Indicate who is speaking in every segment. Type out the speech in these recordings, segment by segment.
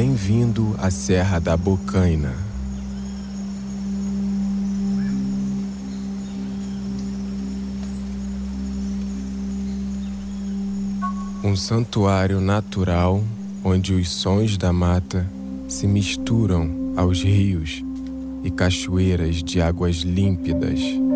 Speaker 1: Bem-vindo à Serra da Bocaina. Um santuário natural onde os sons da mata se misturam aos rios e cachoeiras de águas límpidas.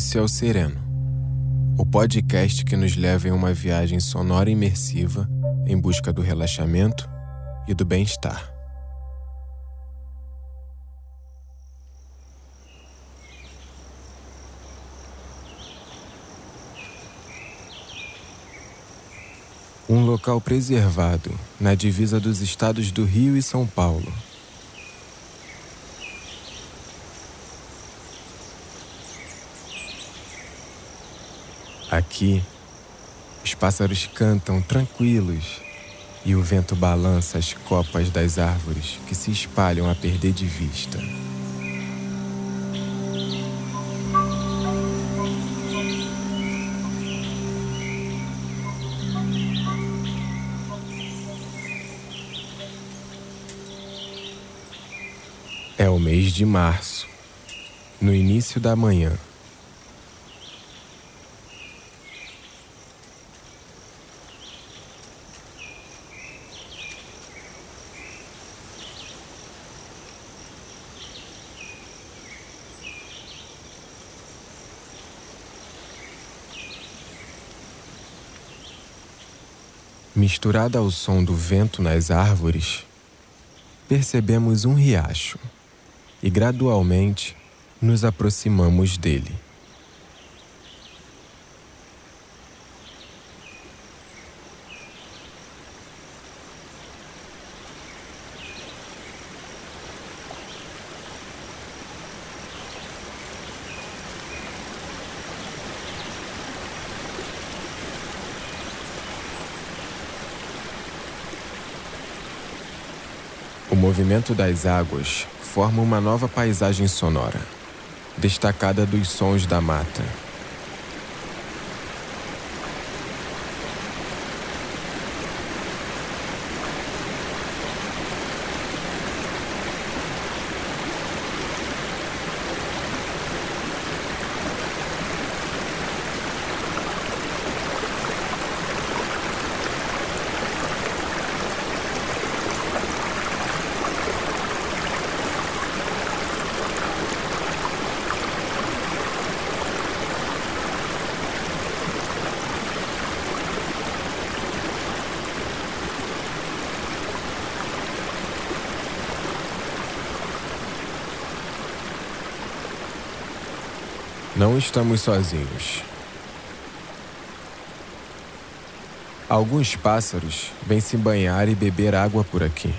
Speaker 1: Esse é o Sereno, o podcast que nos leva em uma viagem sonora imersiva em busca do relaxamento e do bem-estar. Um local preservado na divisa dos estados do Rio e São Paulo. Aqui, os pássaros cantam tranquilos e o vento balança as copas das árvores que se espalham a perder de vista. É o mês de março, no início da manhã. Misturada ao som do vento nas árvores, percebemos um riacho e gradualmente nos aproximamos dele. Movimento das águas forma uma nova paisagem sonora, destacada dos sons da mata. Não estamos sozinhos. Alguns pássaros vêm se banhar e beber água por aqui.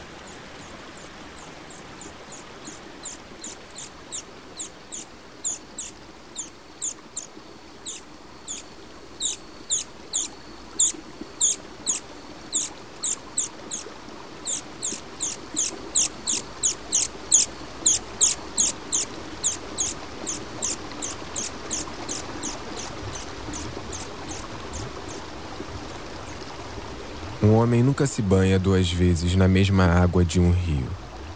Speaker 1: Um homem nunca se banha duas vezes na mesma água de um rio,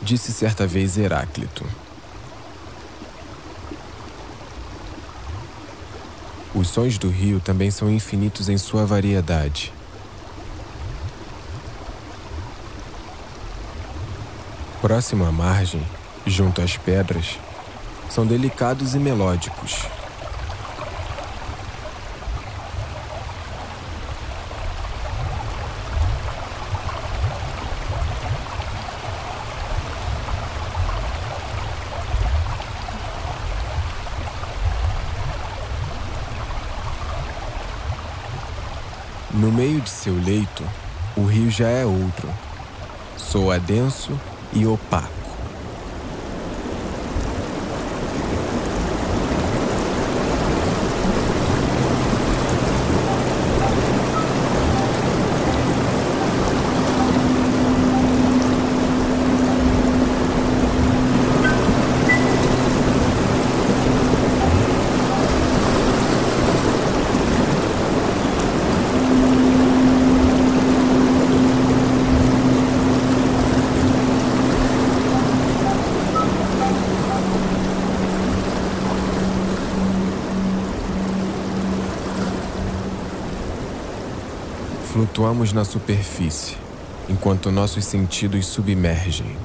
Speaker 1: disse certa vez Heráclito. Os sons do rio também são infinitos em sua variedade. Próximo à margem, junto às pedras, são delicados e melódicos. No meio de seu leito, o rio já é outro. Soa denso e opaco. Flutuamos na superfície, enquanto nossos sentidos submergem.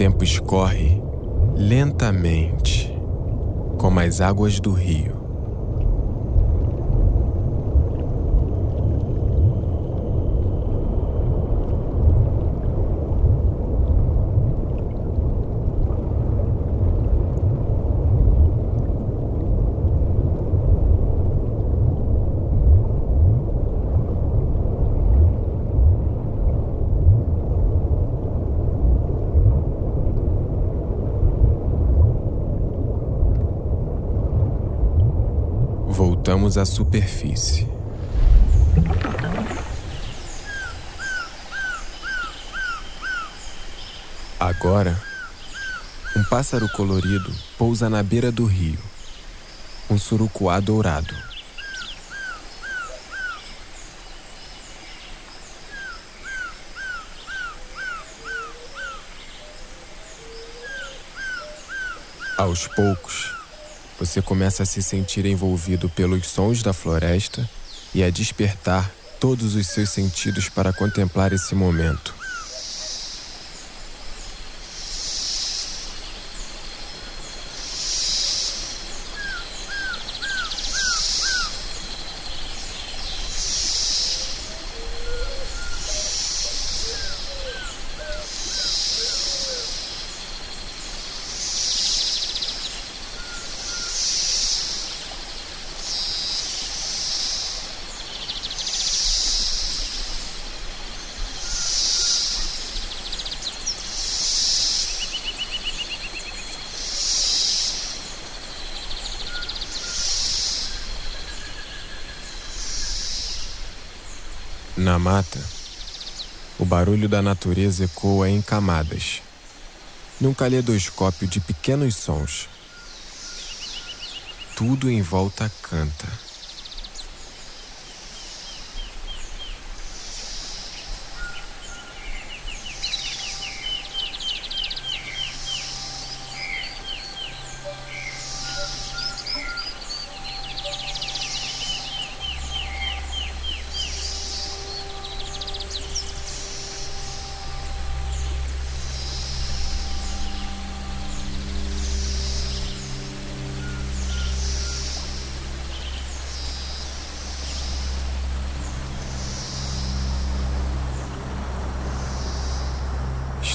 Speaker 1: tempo escorre lentamente, como as águas do rio. Voltamos à superfície. Agora, um pássaro colorido pousa na beira do rio, um surucuá dourado. Aos poucos, você começa a se sentir envolvido pelos sons da floresta e a despertar todos os seus sentidos para contemplar esse momento. Na mata, o barulho da natureza ecoa em camadas, num caleidoscópio de pequenos sons. Tudo em volta canta.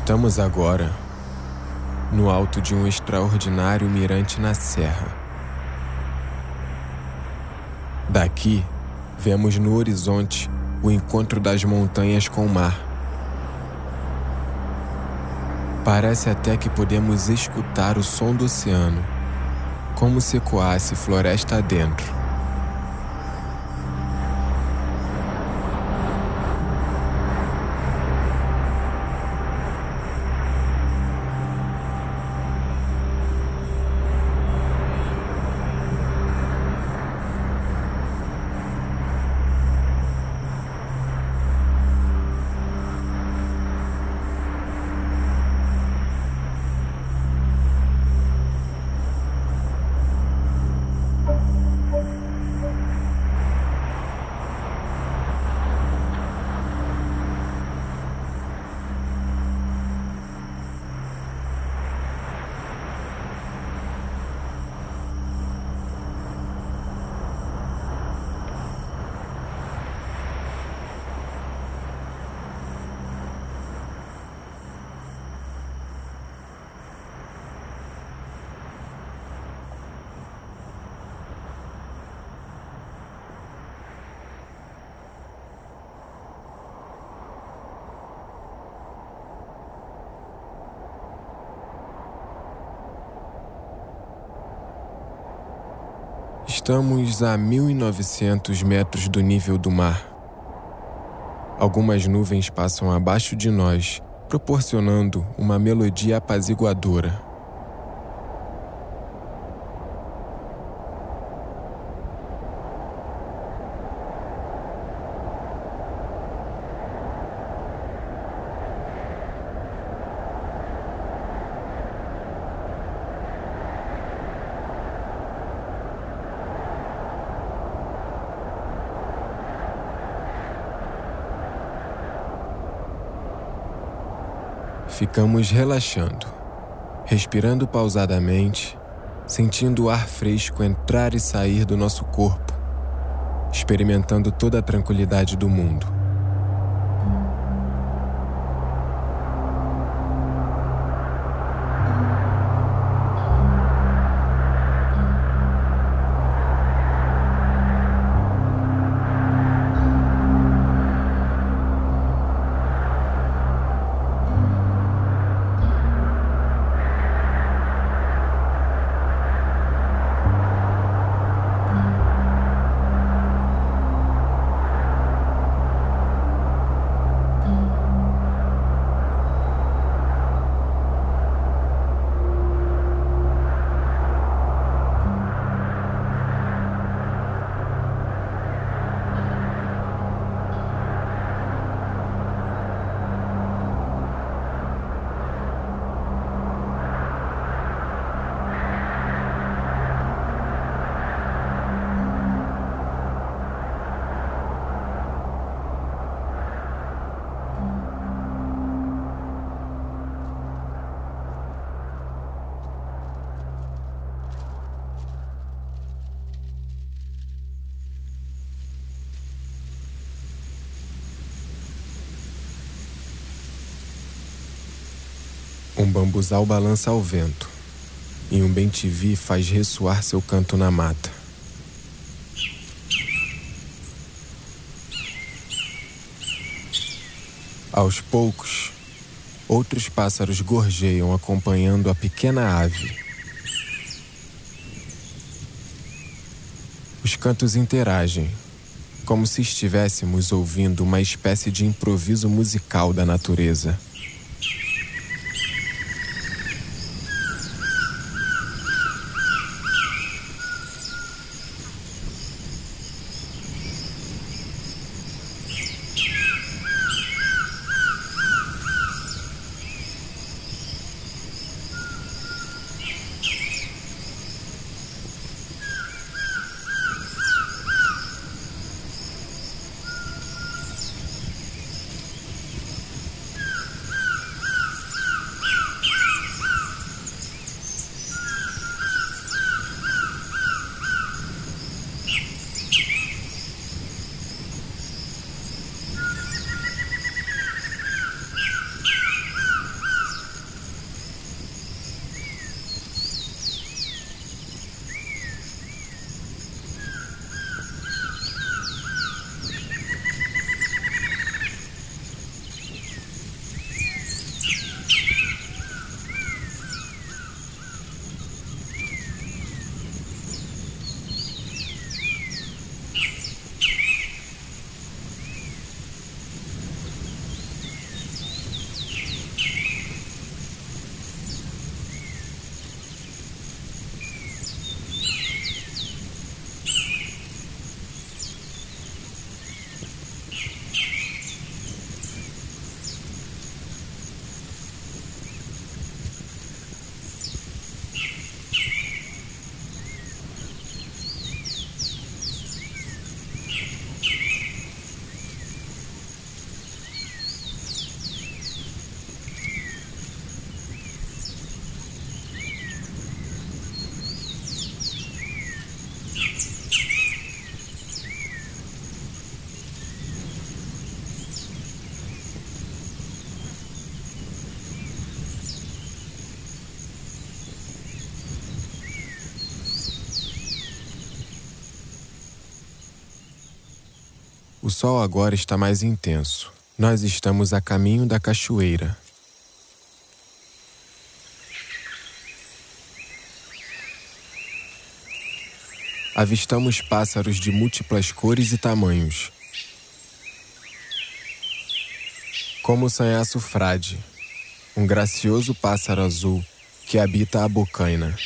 Speaker 1: Estamos agora no alto de um extraordinário mirante na serra. Daqui, vemos no horizonte o encontro das montanhas com o mar. Parece até que podemos escutar o som do oceano, como se ecoasse floresta adentro. Estamos a 1900 metros do nível do mar. Algumas nuvens passam abaixo de nós, proporcionando uma melodia apaziguadora. Ficamos relaxando, respirando pausadamente, sentindo o ar fresco entrar e sair do nosso corpo, experimentando toda a tranquilidade do mundo. Um bambuzal balança ao vento, e um bentivi faz ressoar seu canto na mata. Aos poucos, outros pássaros gorjeiam acompanhando a pequena ave. Os cantos interagem, como se estivéssemos ouvindo uma espécie de improviso musical da natureza. O sol agora está mais intenso. Nós estamos a caminho da cachoeira. avistamos pássaros de múltiplas cores e tamanhos. Como o sanhaço frade, um gracioso pássaro azul que habita a bocaina.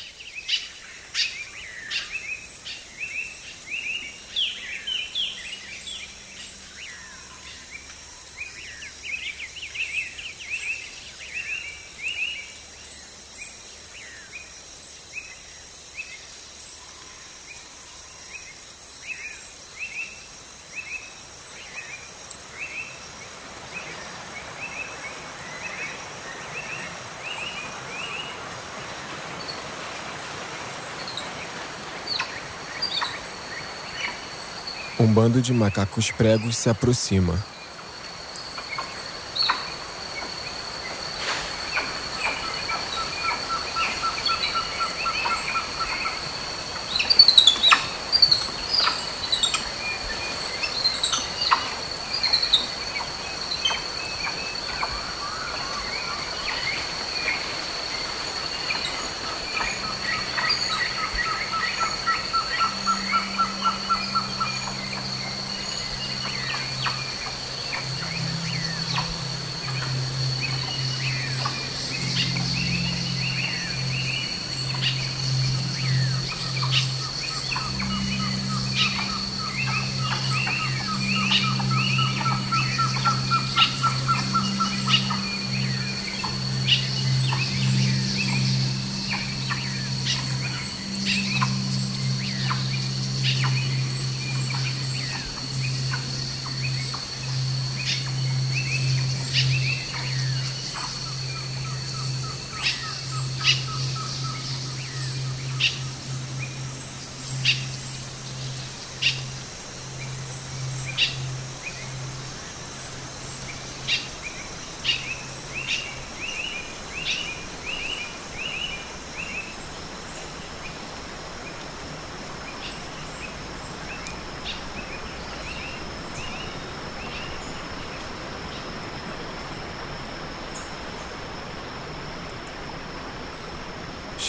Speaker 1: Um bando de macacos pregos se aproxima.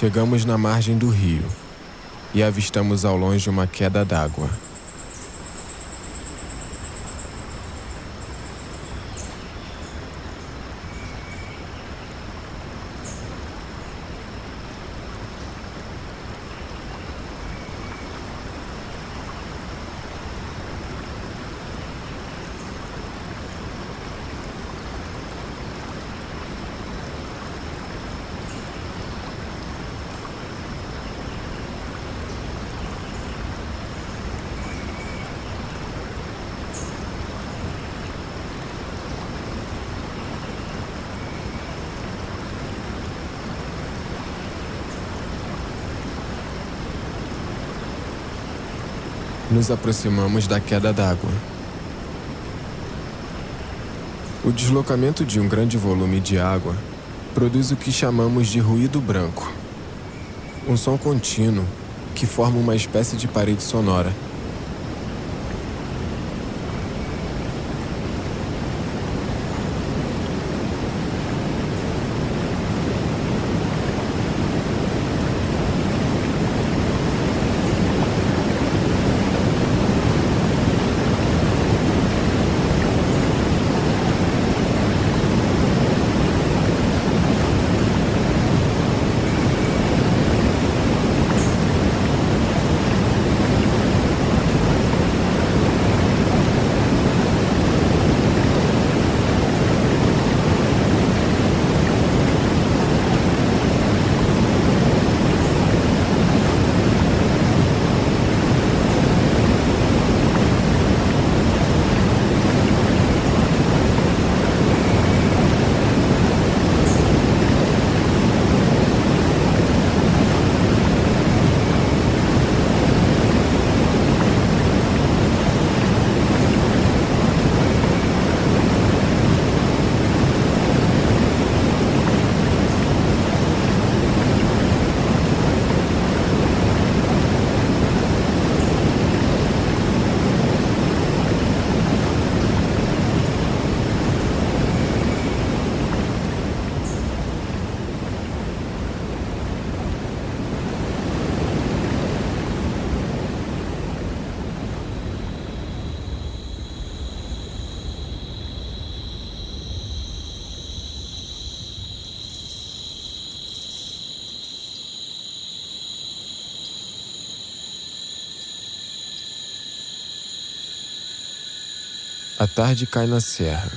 Speaker 1: Chegamos na margem do rio e avistamos ao longe uma queda d'água. Nos aproximamos da queda d'água. O deslocamento de um grande volume de água produz o que chamamos de ruído branco. Um som contínuo que forma uma espécie de parede sonora A tarde cai na serra.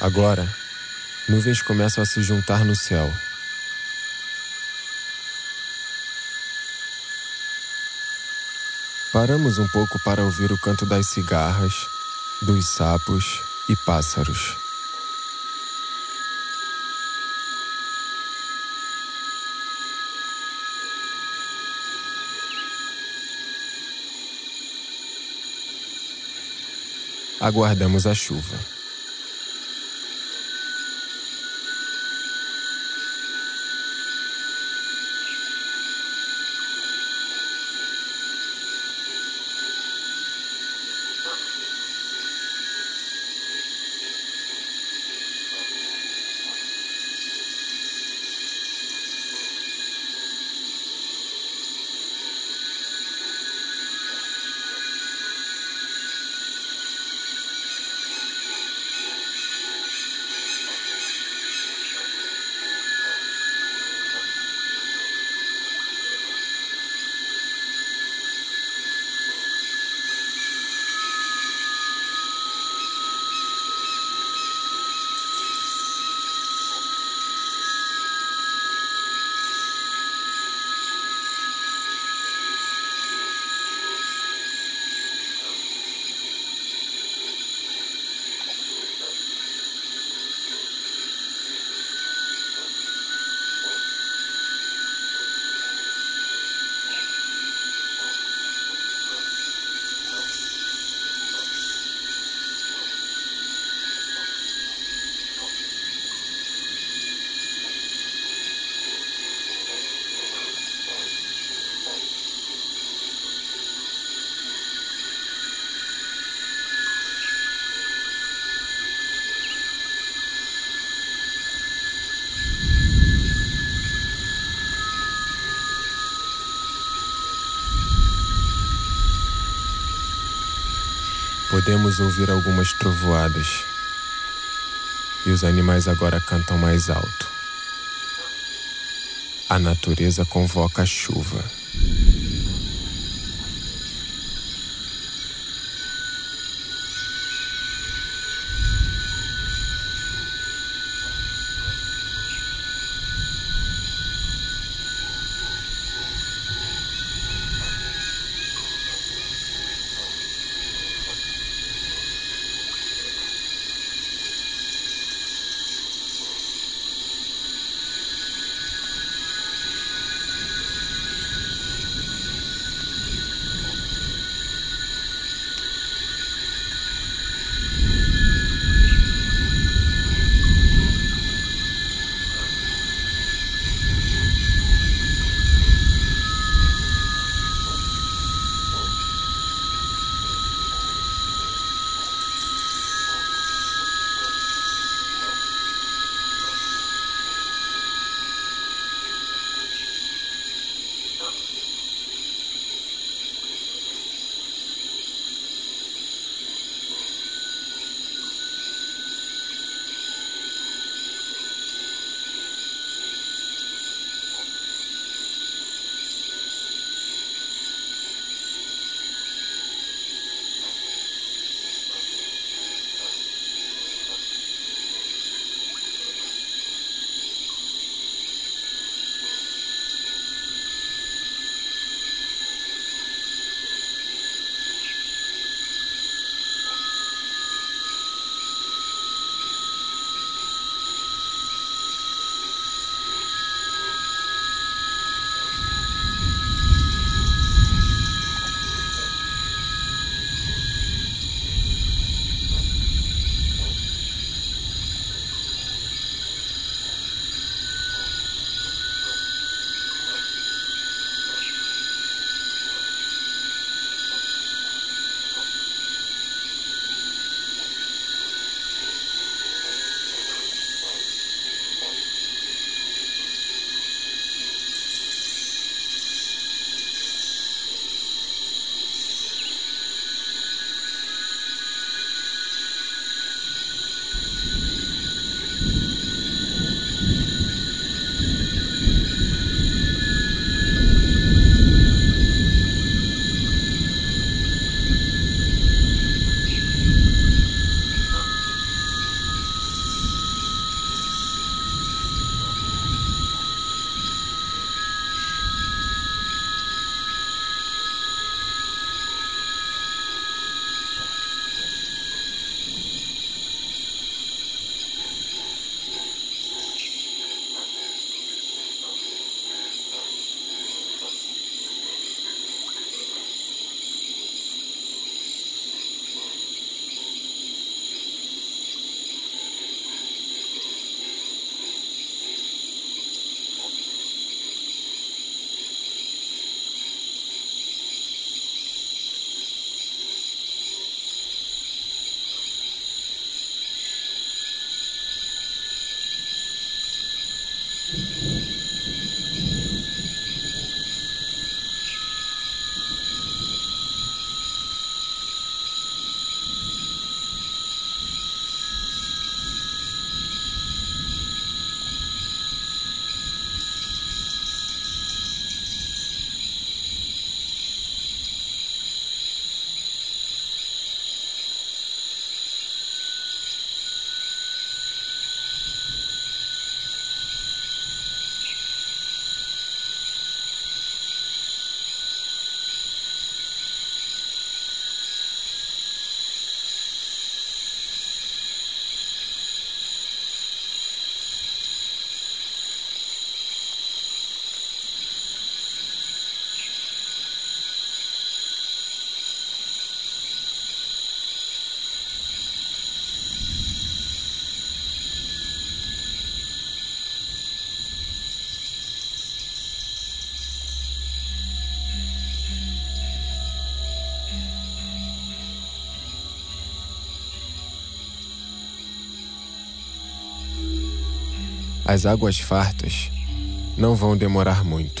Speaker 1: Agora, nuvens começam a se juntar no céu. Paramos um pouco para ouvir o canto das cigarras, dos sapos e pássaros. Aguardamos a chuva. Podemos ouvir algumas trovoadas. E os animais agora cantam mais alto. A natureza convoca a chuva. As águas fartas não vão demorar muito.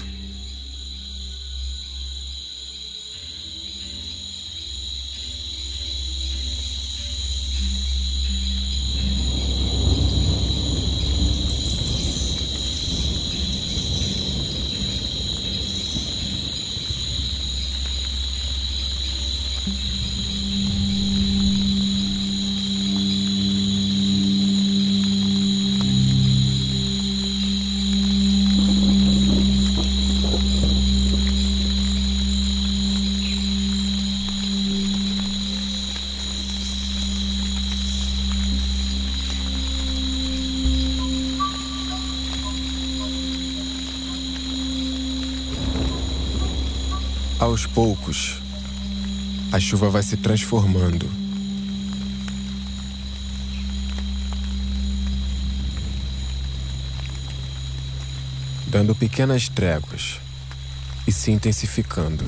Speaker 1: A chuva vai se transformando. Dando pequenas tréguas e se intensificando.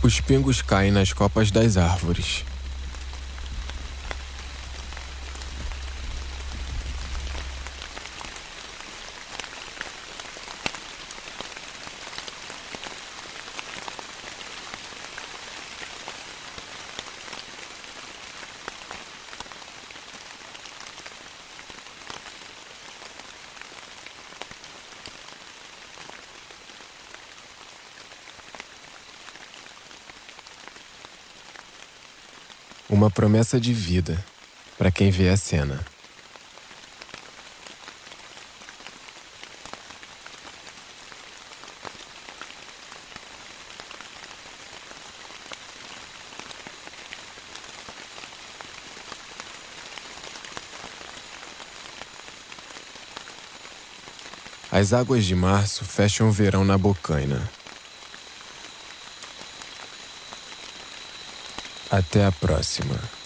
Speaker 1: Os pingos caem nas copas das árvores. Uma promessa de vida para quem vê a cena. As águas de março fecham o verão na Bocaina. Até a próxima.